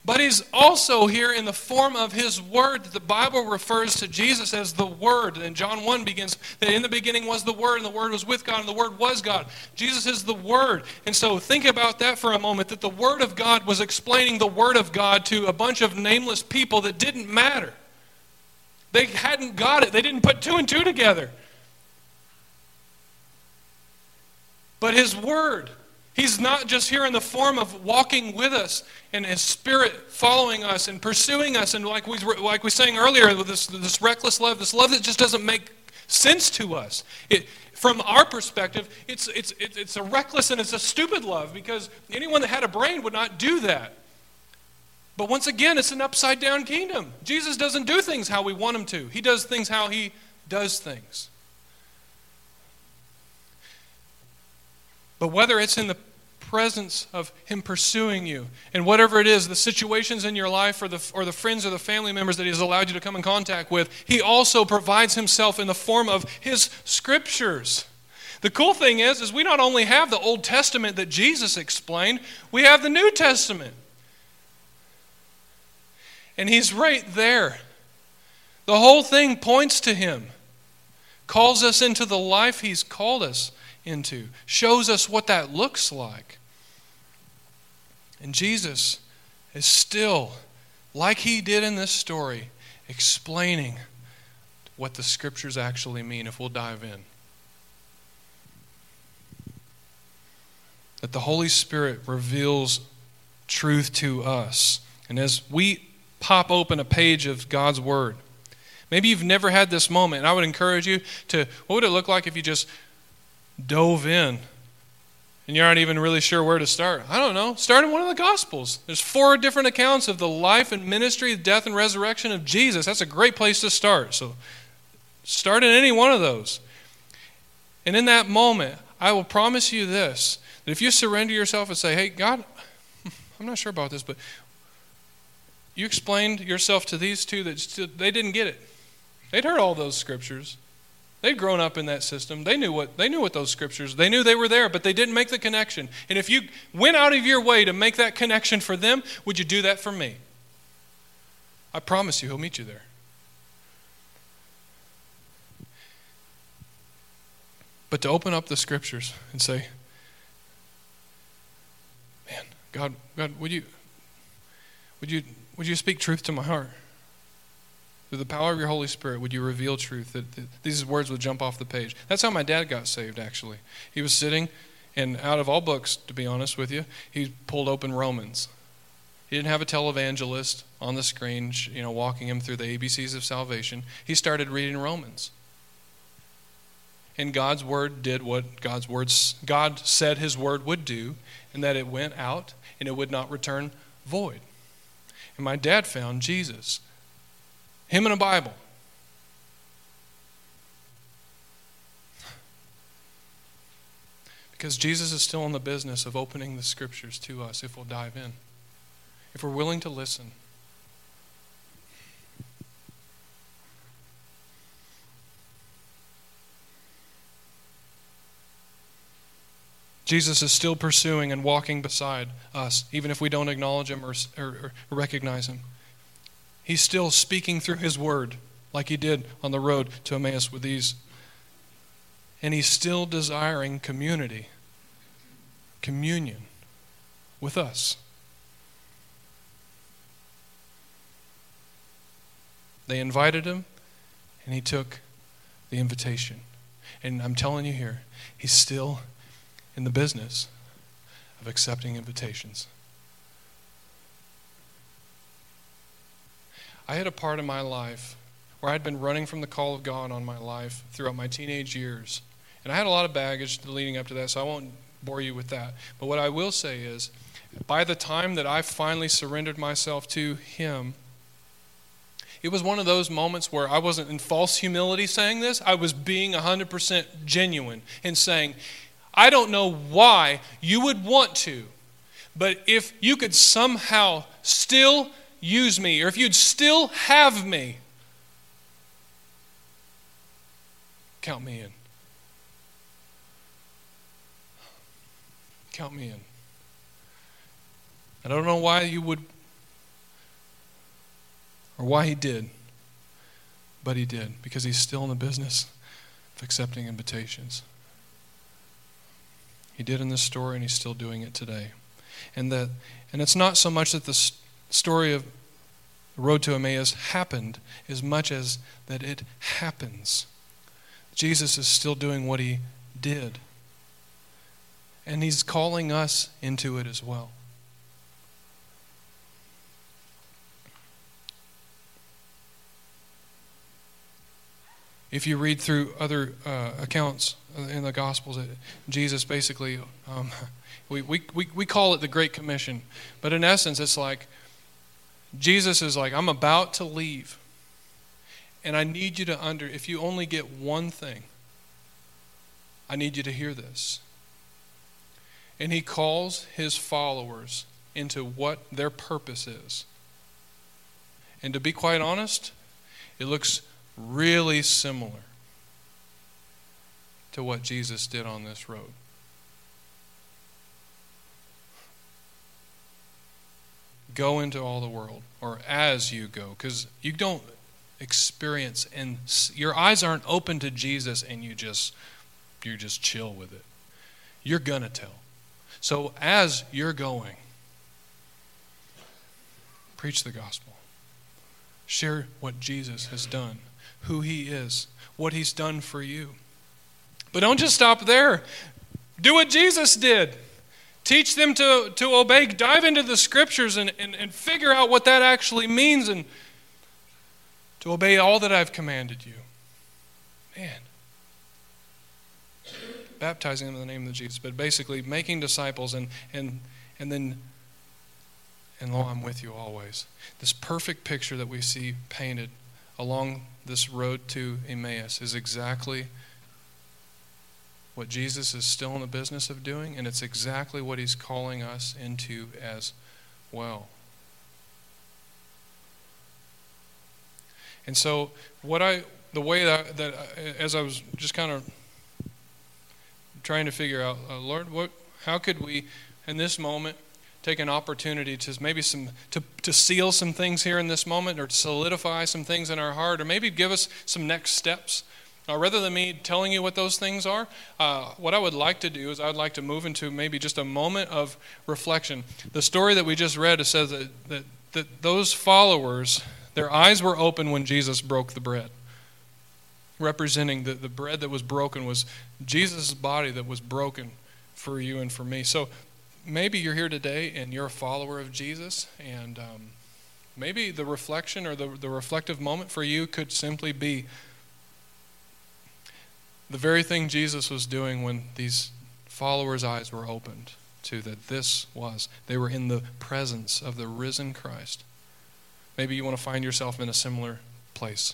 But he's also here in the form of his word. The Bible refers to Jesus as the word. And John 1 begins that in the beginning was the word, and the word was with God, and the word was God. Jesus is the word. And so think about that for a moment that the word of God was explaining the word of God to a bunch of nameless people that didn't matter. They hadn't got it, they didn't put two and two together. But his word He's not just here in the form of walking with us and his spirit following us and pursuing us. And like we, like we sang earlier, this, this reckless love, this love that just doesn't make sense to us. It, from our perspective, it's, it's, it's a reckless and it's a stupid love because anyone that had a brain would not do that. But once again, it's an upside down kingdom. Jesus doesn't do things how we want him to, he does things how he does things. But whether it's in the presence of Him pursuing you, and whatever it is, the situations in your life or the, or the friends or the family members that He has allowed you to come in contact with, He also provides Himself in the form of His Scriptures. The cool thing is, is we not only have the Old Testament that Jesus explained, we have the New Testament. And He's right there. The whole thing points to Him, calls us into the life He's called us into, shows us what that looks like. And Jesus is still, like he did in this story, explaining what the scriptures actually mean if we'll dive in. That the Holy Spirit reveals truth to us. And as we pop open a page of God's Word, maybe you've never had this moment, and I would encourage you to what would it look like if you just dove in and you're not even really sure where to start. I don't know. Start in one of the Gospels. There's four different accounts of the life and ministry, death and resurrection of Jesus. That's a great place to start. So start in any one of those. And in that moment, I will promise you this that if you surrender yourself and say, hey, God, I'm not sure about this, but you explained yourself to these two that they didn't get it. They'd heard all those scriptures. They'd grown up in that system. They knew what they knew what those scriptures. They knew they were there, but they didn't make the connection. And if you went out of your way to make that connection for them, would you do that for me? I promise you he'll meet you there. But to open up the scriptures and say, "Man, God, God, would you would you would you speak truth to my heart?" Through the power of your Holy Spirit, would you reveal truth that, that these words would jump off the page? That's how my dad got saved, actually. He was sitting, and out of all books, to be honest with you, he pulled open Romans. He didn't have a televangelist on the screen, you know, walking him through the ABCs of salvation. He started reading Romans. And God's word did what God's words God said his word would do, and that it went out and it would not return void. And my dad found Jesus. Him and a Bible. Because Jesus is still in the business of opening the scriptures to us if we'll dive in, if we're willing to listen. Jesus is still pursuing and walking beside us, even if we don't acknowledge him or, or, or recognize him. He's still speaking through his word, like he did on the road to Emmaus with these. And he's still desiring community, communion with us. They invited him, and he took the invitation. And I'm telling you here, he's still in the business of accepting invitations. I had a part in my life where I'd been running from the call of God on my life throughout my teenage years. And I had a lot of baggage leading up to that, so I won't bore you with that. But what I will say is, by the time that I finally surrendered myself to Him, it was one of those moments where I wasn't in false humility saying this. I was being 100% genuine in saying, I don't know why you would want to, but if you could somehow still use me, or if you'd still have me, count me in. Count me in. I don't know why you would or why he did, but he did because he's still in the business of accepting invitations. He did in this story, and he's still doing it today. And that, and it's not so much that the story of the road to Emmaus happened, as much as that it happens. Jesus is still doing what he did, and he's calling us into it as well. if you read through other uh, accounts in the Gospels, Jesus basically, um, we, we, we, we call it the Great Commission, but in essence, it's like Jesus is like, I'm about to leave, and I need you to under, if you only get one thing, I need you to hear this. And he calls his followers into what their purpose is. And to be quite honest, it looks really similar to what Jesus did on this road. Go into all the world, or as you go, because you don't experience and your eyes aren't open to Jesus and you just you just chill with it. You're gonna tell. So as you're going, preach the gospel. Share what Jesus has done who He is, what He's done for you. But don't just stop there. Do what Jesus did. Teach them to, to obey. Dive into the scriptures and, and, and figure out what that actually means and to obey all that I've commanded you. Man. Baptizing them in the name of Jesus, but basically making disciples and, and, and then, and lo, I'm with you always. This perfect picture that we see painted along this road to Emmaus is exactly what Jesus is still in the business of doing, and it's exactly what he's calling us into as well. And so, what I, the way that, that as I was just kind of trying to figure out, uh, Lord, what, how could we, in this moment, take an opportunity to maybe some to, to seal some things here in this moment or to solidify some things in our heart or maybe give us some next steps uh, rather than me telling you what those things are uh, what i would like to do is i'd like to move into maybe just a moment of reflection. The story that we just read says that, that, that those followers their eyes were open when jesus broke the bread. Representing the, the bread that was broken was jesus' body that was broken for you and for me. So maybe you're here today and you're a follower of Jesus, and um, maybe the reflection or the, the reflective moment for you could simply be the very thing Jesus was doing when these followers' eyes were opened to that this was. They were in the presence of the risen Christ. Maybe you want to find yourself in a similar place.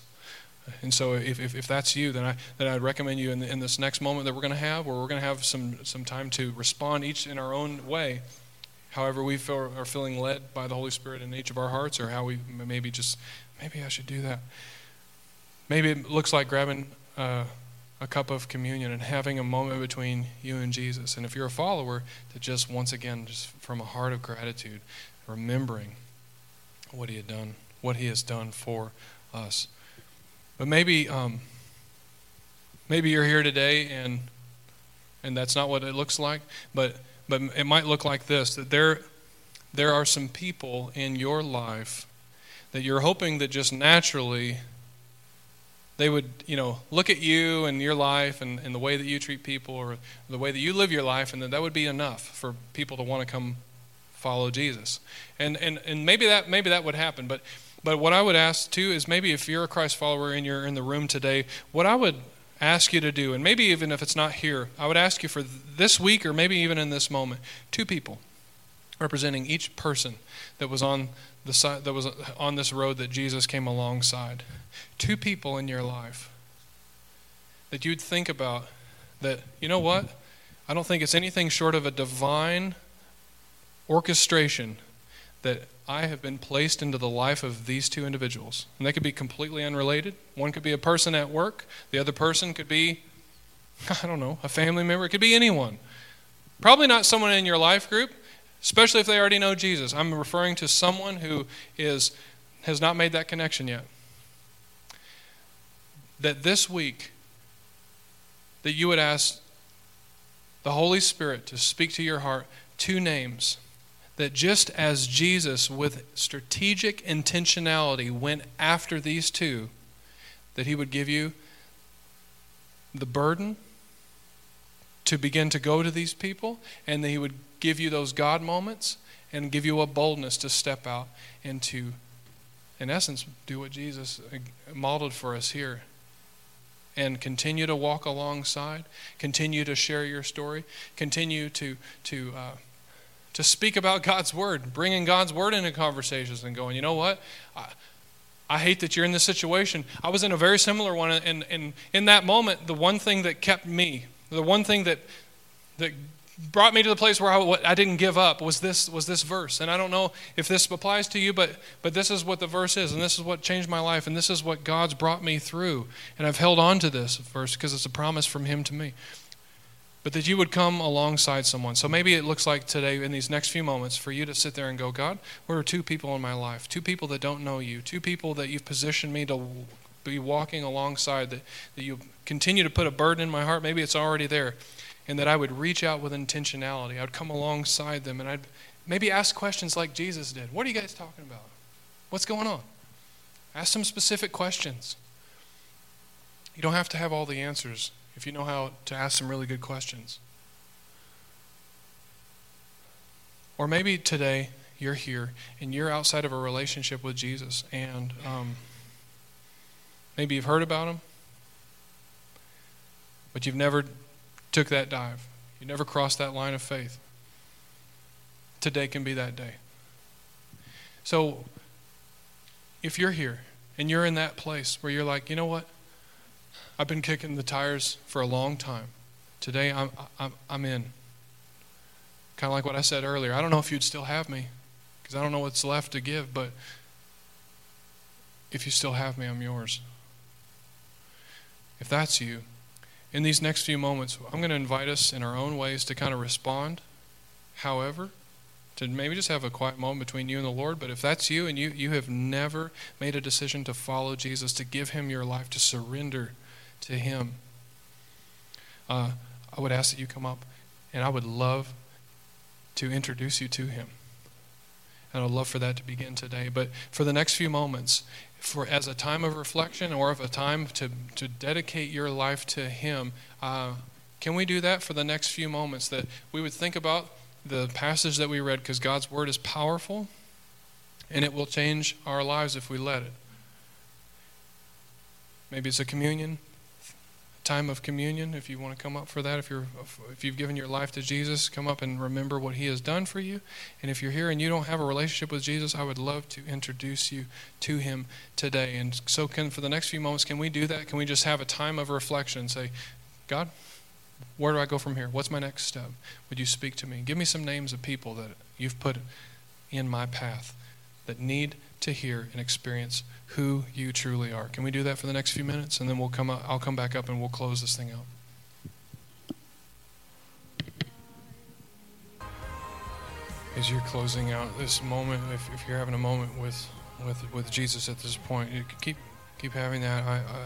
And so, if, if, if, that's you, then, I, then I'd recommend you in, in this next moment that we're going to have, where we're going to have some, some time to respond each in our own way, however we feel, are feeling led by the Holy Spirit in each of our hearts, or how we maybe just, maybe I should do that. Maybe it looks like grabbing uh, a cup of communion and having a moment between you and Jesus. And if you're a follower, to just once again, just from a heart of gratitude, remembering what He had done, what He has done for us. But maybe, um, maybe you're here today and and that's not what it looks like. But but it might look like this: that there there are some people in your life that you're hoping that just naturally they would you know look at you and your life and, and the way that you treat people or the way that you live your life and that that would be enough for people to want to come follow jesus. And and and maybe that maybe that would happen but but what I would ask too is maybe if you're a Christ follower and you're in the room today, what I would ask you to do, and maybe even if it's not here, I would ask you for this week or maybe even in this moment, two people representing each person that was on the side that was on this road that Jesus came alongside. Two people in your life that you'd think about that, you know what? I don't think it's anything short of a divine orchestration that I have been placed into the life of these two individuals. And they could be completely unrelated. One could be a person at work, the other person could be, I don't know, a family member. It could be anyone. Probably not someone in your life group, especially if they already know Jesus. I'm referring to someone who is has not made that connection yet, that this week that you would ask the Holy Spirit to speak to your heart two names that just as Jesus, with strategic intentionality, went after these two, that he would give you the burden to begin to go to these people, and that he would give you those God moments and give you a boldness to step out and to, in essence, do what Jesus modeled for us here. And continue to walk alongside, continue to share your story, continue to, to uh, to speak about God's word, bringing God's word into conversations and going, you know what? I, I hate that you're in this situation. I was in a very similar one, and, and in that moment, the one thing that kept me, the one thing that that brought me to the place where I, I, didn't give up was this was this verse and i don't know if this applies to you but but this is what the verse is and this is what changed my life and this is what god's brought me through and i've held on to this verse because it's a promise from him to me but that you would come alongside someone. So maybe it looks like today, in these next few moments, for you to sit there and go, God, where are two people in my life? Two people that don't know you, two people that you've positioned me to be walking alongside, that, that you continue to put a burden in my heart. Maybe it's already there. And that I would reach out with intentionality. I would come alongside them and I'd maybe ask questions like Jesus did. What are you guys talking about? What's going on? Ask some specific questions. You don't have to have all the answers if you know how to ask some really good questions. Or maybe today you're here and you're outside of a relationship with Jesus, and um, maybe you've heard about him, but you've never took that dive. You never crossed that line of faith. Today can be that day. So, if you're here and you're in that place where you're like, you know what? I've been kicking the tires for a long time. Today I'm, I'm, I'm in. Kind of like what I said earlier. I don't know if you'd still have me because I don't know what's left to give, but if you still have me, I'm yours. If that's you, in these next few moments, I'm going to invite us in our own ways to kind of respond. However, to maybe just have a quiet moment between you and the Lord. But if that's you and you, you have never made a decision to follow Jesus, to give him your life, to surrender to Him. Uh, I would ask that you come up, and I would love to introduce you to Him. And I'd love for that to begin today. But for the next few moments, for as a time of reflection or of a time to, to dedicate your life to Him, uh, can we do that for the next few moments? That we would think about the passage that we read because God's Word is powerful and it will change our lives if we let it. Maybe it's a communion time of communion if you want to come up for that if you're if you've given your life to Jesus come up and remember what he has done for you. And if you're here and you don't have a relationship with Jesus I would love to introduce you to him today. And so can for the next few moments can we do that? Can we just have a time of reflection say God where do I go from here? What's my next step? Would you speak to me? Give me some names of people that you've put in my path that need to hear and experience who you truly are. Can we do that for the next few minutes? And then we'll come up, I'll come back up and we'll close this thing out. As you're closing out this moment, if, if you're having a moment with, with, with Jesus at this point, you keep, keep having that. I, I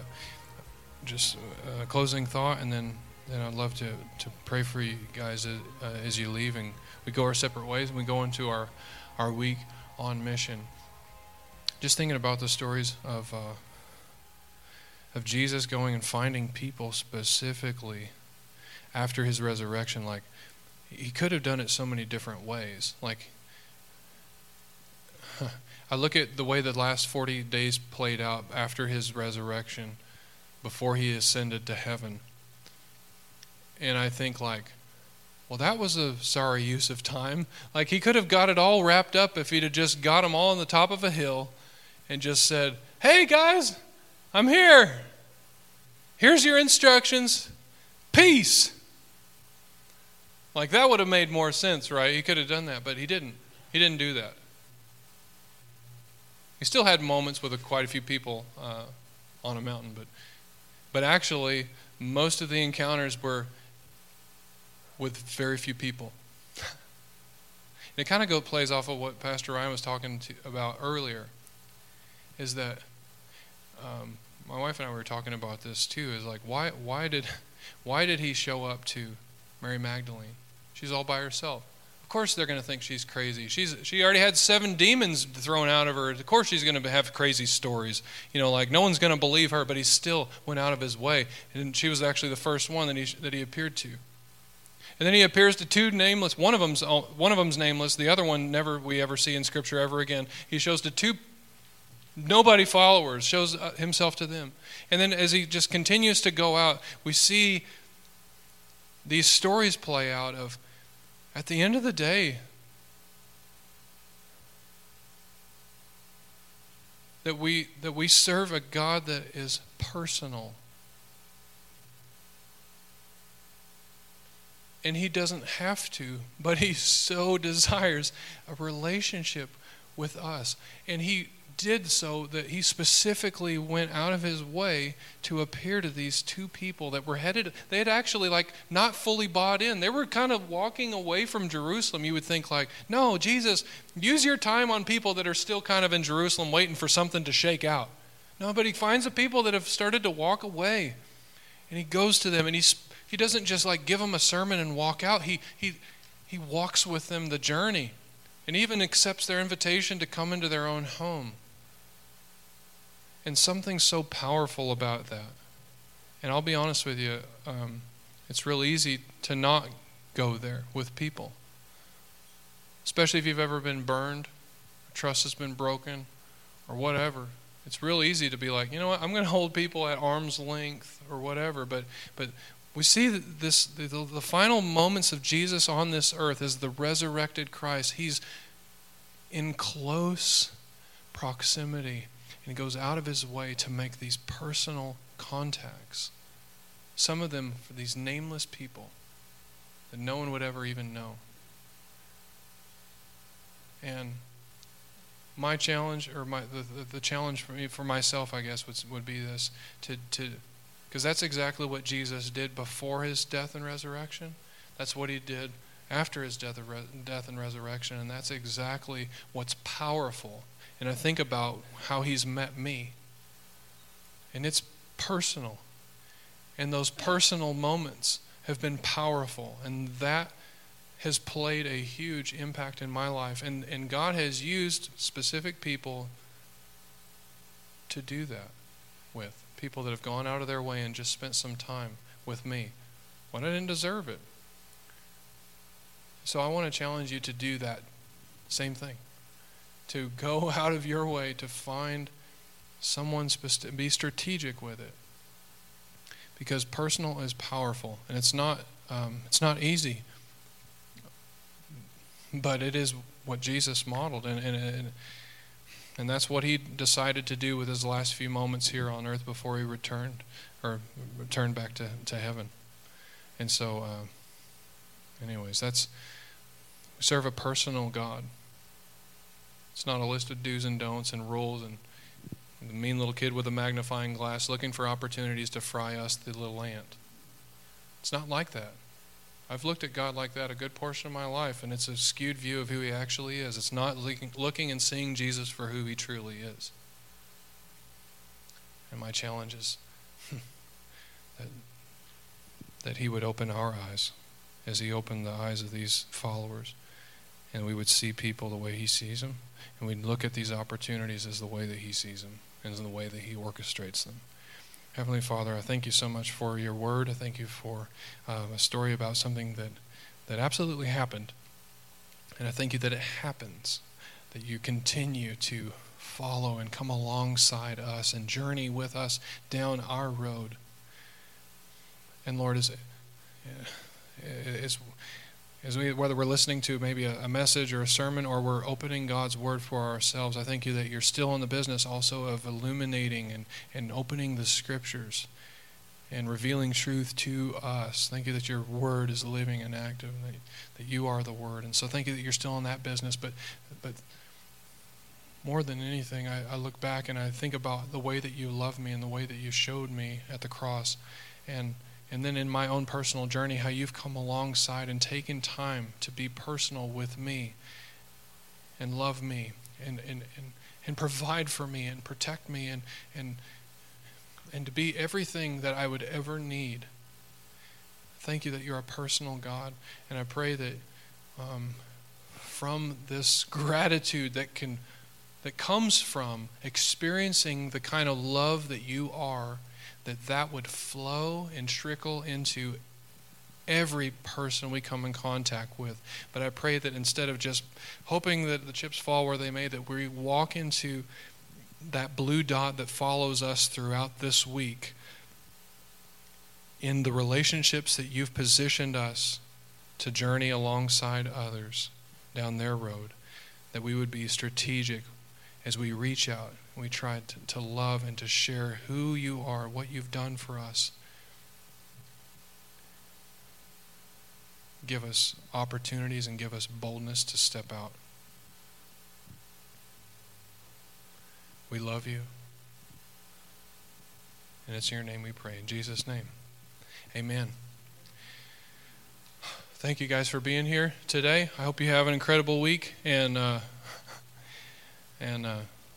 just a uh, closing thought, and then, then I'd love to, to pray for you guys as, uh, as you leave. And we go our separate ways, and we go into our, our week on mission just thinking about the stories of uh, of Jesus going and finding people specifically after his resurrection. Like he could have done it so many different ways. Like I look at the way the last 40 days played out after his resurrection, before he ascended to heaven. And I think like, well, that was a sorry use of time. Like he could have got it all wrapped up if he'd have just got them all on the top of a hill and just said, Hey guys, I'm here. Here's your instructions. Peace. Like that would have made more sense, right? He could have done that, but he didn't. He didn't do that. He still had moments with quite a few people uh, on a mountain, but but actually, most of the encounters were with very few people. and it kind of plays off of what Pastor Ryan was talking to, about earlier is that um, my wife and I were talking about this too. Is like why why did why did he show up to Mary Magdalene? She's all by herself. Of course they're going to think she's crazy. She's she already had seven demons thrown out of her. Of course she's going to have crazy stories. You know, like no one's going to believe her, but he still went out of his way. And she was actually the first one that he that he appeared to. And then he appears to two nameless. One of them's one of them's nameless. The other one never we ever see in Scripture ever again. He shows to two nobody followers, shows uh, himself to them. And then as he just continues to go out, we see these stories play out of at the end of the day that we that we serve a God that is personal. And he doesn't have to, but he so desires a relationship with us. And he did so that he specifically went out of his way to appear to these two people that were headed they had actually like not fully bought in. They were kind of walking away from jerusalem you would think like no jesus use your time on people that are still kind of in jerusalem waiting for something to shake out. No but he finds the people that have started to walk away and he goes to them and he he doesn't just like give them a sermon and walk out. He he he walks with them the journey and even accepts their invitation to come into their own home and something so powerful about that. And I'll be honest with you, um, it's real easy to not go there with people. Especially if you've ever been burned, trust has been broken, or whatever. It's real easy to be like, you know what, I'm going to hold people at arm's length or whatever. But, but we see that this the, the final moments of Jesus on this earth as the resurrected Christ. He's in close proximity and he goes out of his way to make these personal contacts. Some of them for these nameless people that no one would ever even know. And my challenge, or my the, the, the challenge for me, for myself, I guess, would, would be this to to because that's exactly what Jesus did before his death and resurrection. That's what he did after his death, death and resurrection, and that's exactly what's powerful and I think about how he's met me. And it's personal. And those personal moments have been powerful. And that has played a huge impact in my life. And, and God has used specific people to do that with. People that have gone out of their way and just spent some time with me when I didn't deserve it. So I want to challenge you to do that same thing to go out of your way to find someone, to be strategic with it. Because personal is powerful, and it's not, um, it's not easy, but it is what Jesus modeled, and, and, and, and that's what he decided to do with his last few moments here on earth before he returned, or returned back to, to heaven. And so, uh, anyways, that's, serve a personal God. It's not a list of do's and don'ts and rules and the mean little kid with a magnifying glass looking for opportunities to fry us the little ant. It's not like that. I've looked at God like that a good portion of my life, and it's a skewed view of who He actually is. It's not looking and seeing Jesus for who He truly is. And my challenge is that, that He would open our eyes as He opened the eyes of these followers, and we would see people the way He sees them and we'd look at these opportunities as the way that He sees them and the way that He orchestrates them. Heavenly Father, I thank you so much for your word. I thank you for uh, a story about something that, that absolutely happened. And I thank you that it happens, that you continue to follow and come alongside us and journey with us down our road. And Lord, as, as, as we, whether we're listening to maybe a, a, message or a sermon or we're opening God's Word for ourselves, I thank you that you're still in the business also of illuminating and, and opening the Scriptures and revealing truth to us. Thank you that your Word is living and active, and that, that you are the Word. And so thank you that you're still in that business. But, but more than anything, I, I look back and I think about the way that you love me and the way that you showed me at the cross. And and then in my own personal journey, how you've come alongside and taken time to be personal with me and love me and, and, and, and provide for me and protect me and, and, and to be everything that I would ever need. Thank you that you're a personal God. And I pray that um, from this gratitude that can that comes from experiencing the kind of love that you are, that that would flow and trickle into every person we come in contact with. But I pray that instead of just hoping that the chips fall where they may, that we walk into that blue dot that follows us throughout this week in the relationships that you've positioned us to journey alongside others down their road, that we would be strategic as we reach out we try to, to love and to share who you are, what you've done for us. give us opportunities and give us boldness to step out. We love you. And it's in your name we pray. In Jesus' name. Amen. Thank you guys for being here today. I hope you have an incredible week, and uh, and uh,